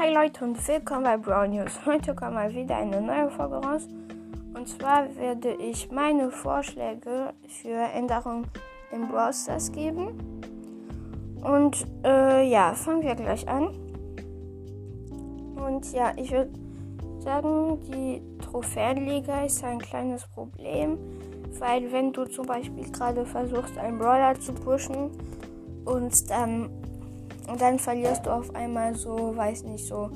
Hi Leute und willkommen bei Brown News. Heute kommt mal wieder eine neue Folge raus. Und zwar werde ich meine Vorschläge für Änderungen in Brawl geben. Und äh, ja, fangen wir gleich an. Und ja, ich würde sagen, die Trophäenliga ist ein kleines Problem. Weil wenn du zum Beispiel gerade versuchst, einen Brawler zu pushen und dann und dann verlierst du auf einmal so, weiß nicht, so,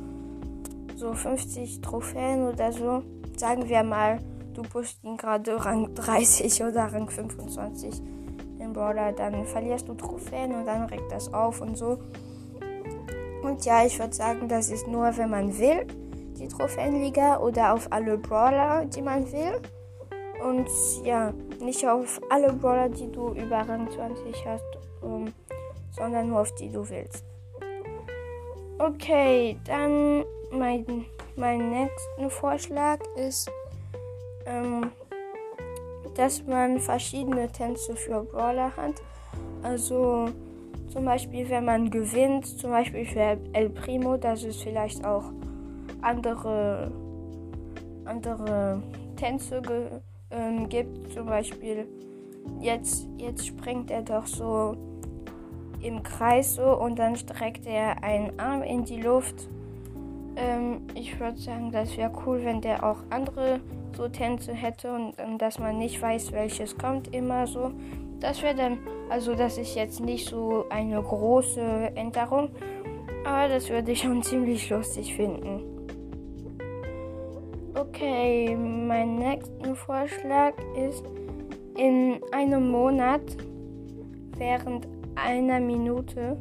so 50 Trophäen oder so. Sagen wir mal, du ihn gerade Rang 30 oder Rang 25 im Brawler. Dann verlierst du Trophäen und dann regt das auf und so. Und ja, ich würde sagen, das ist nur, wenn man will, die Trophäenliga oder auf alle Brawler, die man will. Und ja, nicht auf alle Brawler, die du über Rang 20 hast. Um, sondern nur auf die du willst. Okay, dann mein, mein nächster Vorschlag ist, ähm, dass man verschiedene Tänze für Brawler hat. Also zum Beispiel, wenn man gewinnt, zum Beispiel für El Primo, dass es vielleicht auch andere, andere Tänze ähm, gibt. Zum Beispiel, jetzt, jetzt springt er doch so im Kreis so und dann streckt er einen Arm in die Luft. Ähm, ich würde sagen, das wäre cool, wenn der auch andere so Tänze hätte und, und dass man nicht weiß, welches kommt immer so. Das wäre dann, also das ist jetzt nicht so eine große Änderung, aber das würde ich schon ziemlich lustig finden. Okay, mein nächster Vorschlag ist, in einem Monat während einer Minute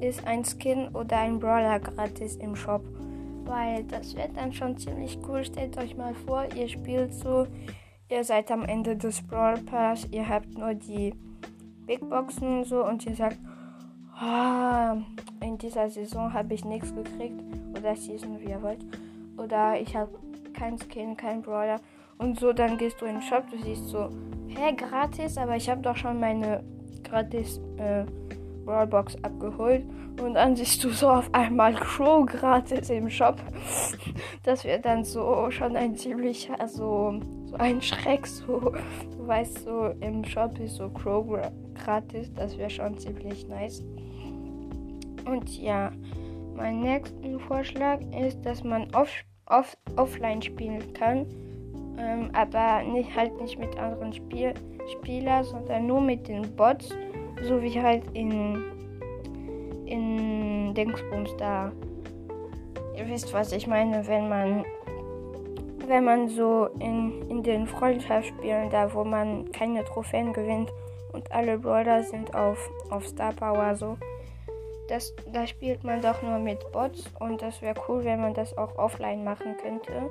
ist ein Skin oder ein Brawler gratis im Shop. Weil das wird dann schon ziemlich cool. Stellt euch mal vor, ihr spielt so, ihr seid am Ende des Brawl Pass, ihr habt nur die Big Boxen so und ihr sagt, oh, in dieser Saison habe ich nichts gekriegt oder Season, wie ihr wollt. Oder ich habe kein Skin, kein Brawler. Und so, dann gehst du in den Shop, du siehst so, hä, gratis, aber ich habe doch schon meine gratis äh, Brawlbox abgeholt. Und dann siehst du so auf einmal Crow gratis im Shop. Das wird dann so schon ein ziemlicher, also so ein Schreck. So, du weißt, so im Shop ist so Crow gratis. Das wäre schon ziemlich nice. Und ja, mein nächster Vorschlag ist, dass man off, off, offline spielen kann. Ähm, aber nicht, halt nicht mit anderen Spiel, Spielern, sondern nur mit den Bots. So wie halt in, in Dingsbums da. Ihr wisst, was ich meine, wenn man wenn man so in, in den Freundschaftsspielen da, wo man keine Trophäen gewinnt und alle Brawler sind auf, auf Star Power so. Das, da spielt man doch nur mit Bots und das wäre cool, wenn man das auch offline machen könnte.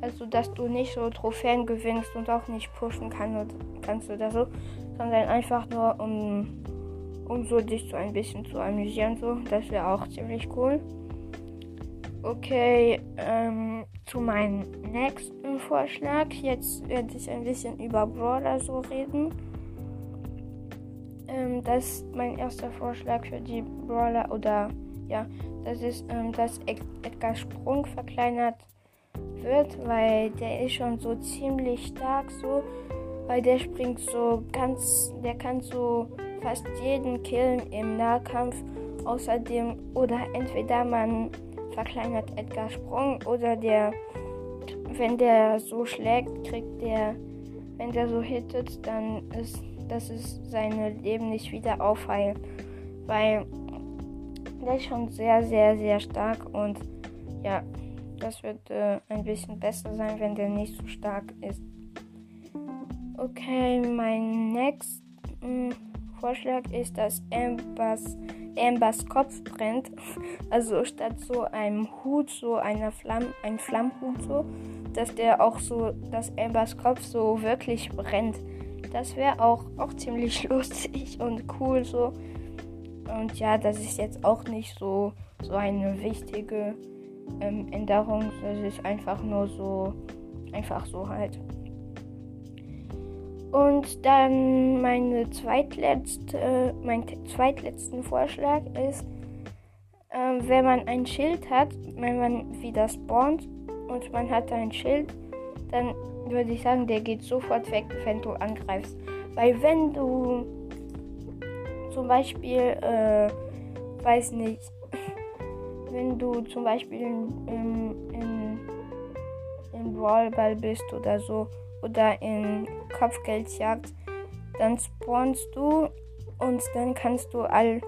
Also, dass du nicht so Trophäen gewinnst und auch nicht pushen kann kannst oder so, sondern einfach nur, um, um so dich so ein bisschen zu amüsieren. So. Das wäre auch ziemlich cool. Okay, ähm, zu meinem nächsten Vorschlag. Jetzt werde ich ein bisschen über Brawler so reden. Ähm, das ist mein erster Vorschlag für die Brawler oder ja, das ist, ähm, dass Edgar Sprung verkleinert wird, weil der ist schon so ziemlich stark so, weil der springt so ganz, der kann so fast jeden killen im Nahkampf. Außerdem oder entweder man verkleinert Edgar Sprung oder der, wenn der so schlägt, kriegt der, wenn der so hittet, dann ist das ist seine Leben nicht wieder aufheilen, weil der ist schon sehr, sehr, sehr stark und ja. Das wird äh, ein bisschen besser sein, wenn der nicht so stark ist. Okay, mein nächster hm, Vorschlag ist, dass Ambers, Ambers Kopf brennt. Also statt so einem Hut, so einer Flamm, ein Flammhut so, dass der auch so, dass Ambers Kopf so wirklich brennt. Das wäre auch, auch ziemlich lustig und cool so. Und ja, das ist jetzt auch nicht so, so eine wichtige ähm, Änderung. Das ist einfach nur so, einfach so halt. Und dann meine zweitletzte, äh, mein zweitletzten Vorschlag ist, äh, wenn man ein Schild hat, wenn man wieder spawnt und man hat ein Schild, dann würde ich sagen, der geht sofort weg, wenn du angreifst. Weil wenn du zum Beispiel, äh, weiß nicht, wenn du zum Beispiel in, in, in, in Brawlball bist oder so oder in Kopfgeldjagd, dann spawnst du und dann kannst du all,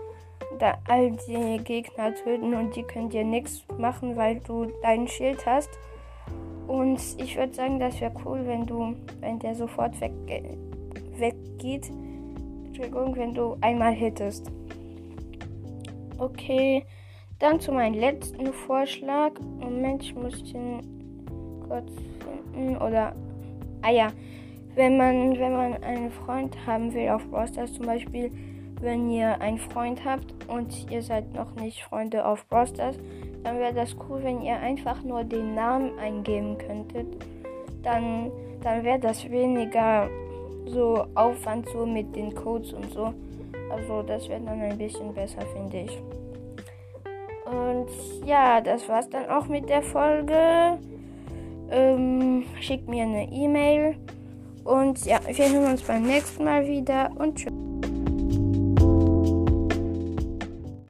da, all die Gegner töten und die können dir nichts machen, weil du dein Schild hast. Und ich würde sagen, das wäre cool, wenn du, wenn der sofort weg, weggeht. Entschuldigung, wenn du einmal hittest. Okay, dann zu meinem letzten Vorschlag. Moment, ich muss den kurz finden. Oder, ah ja, wenn man, wenn man einen Freund haben will auf Brawl zum Beispiel, wenn ihr einen Freund habt und ihr seid noch nicht Freunde auf Brawl dann wäre das cool, wenn ihr einfach nur den Namen eingeben könntet. Dann, dann wäre das weniger so Aufwand so mit den Codes und so. Also das wäre dann ein bisschen besser, finde ich. Und ja, das war's dann auch mit der Folge. Ähm, schickt mir eine E-Mail. Und ja, wir hören uns beim nächsten Mal wieder und tschüss.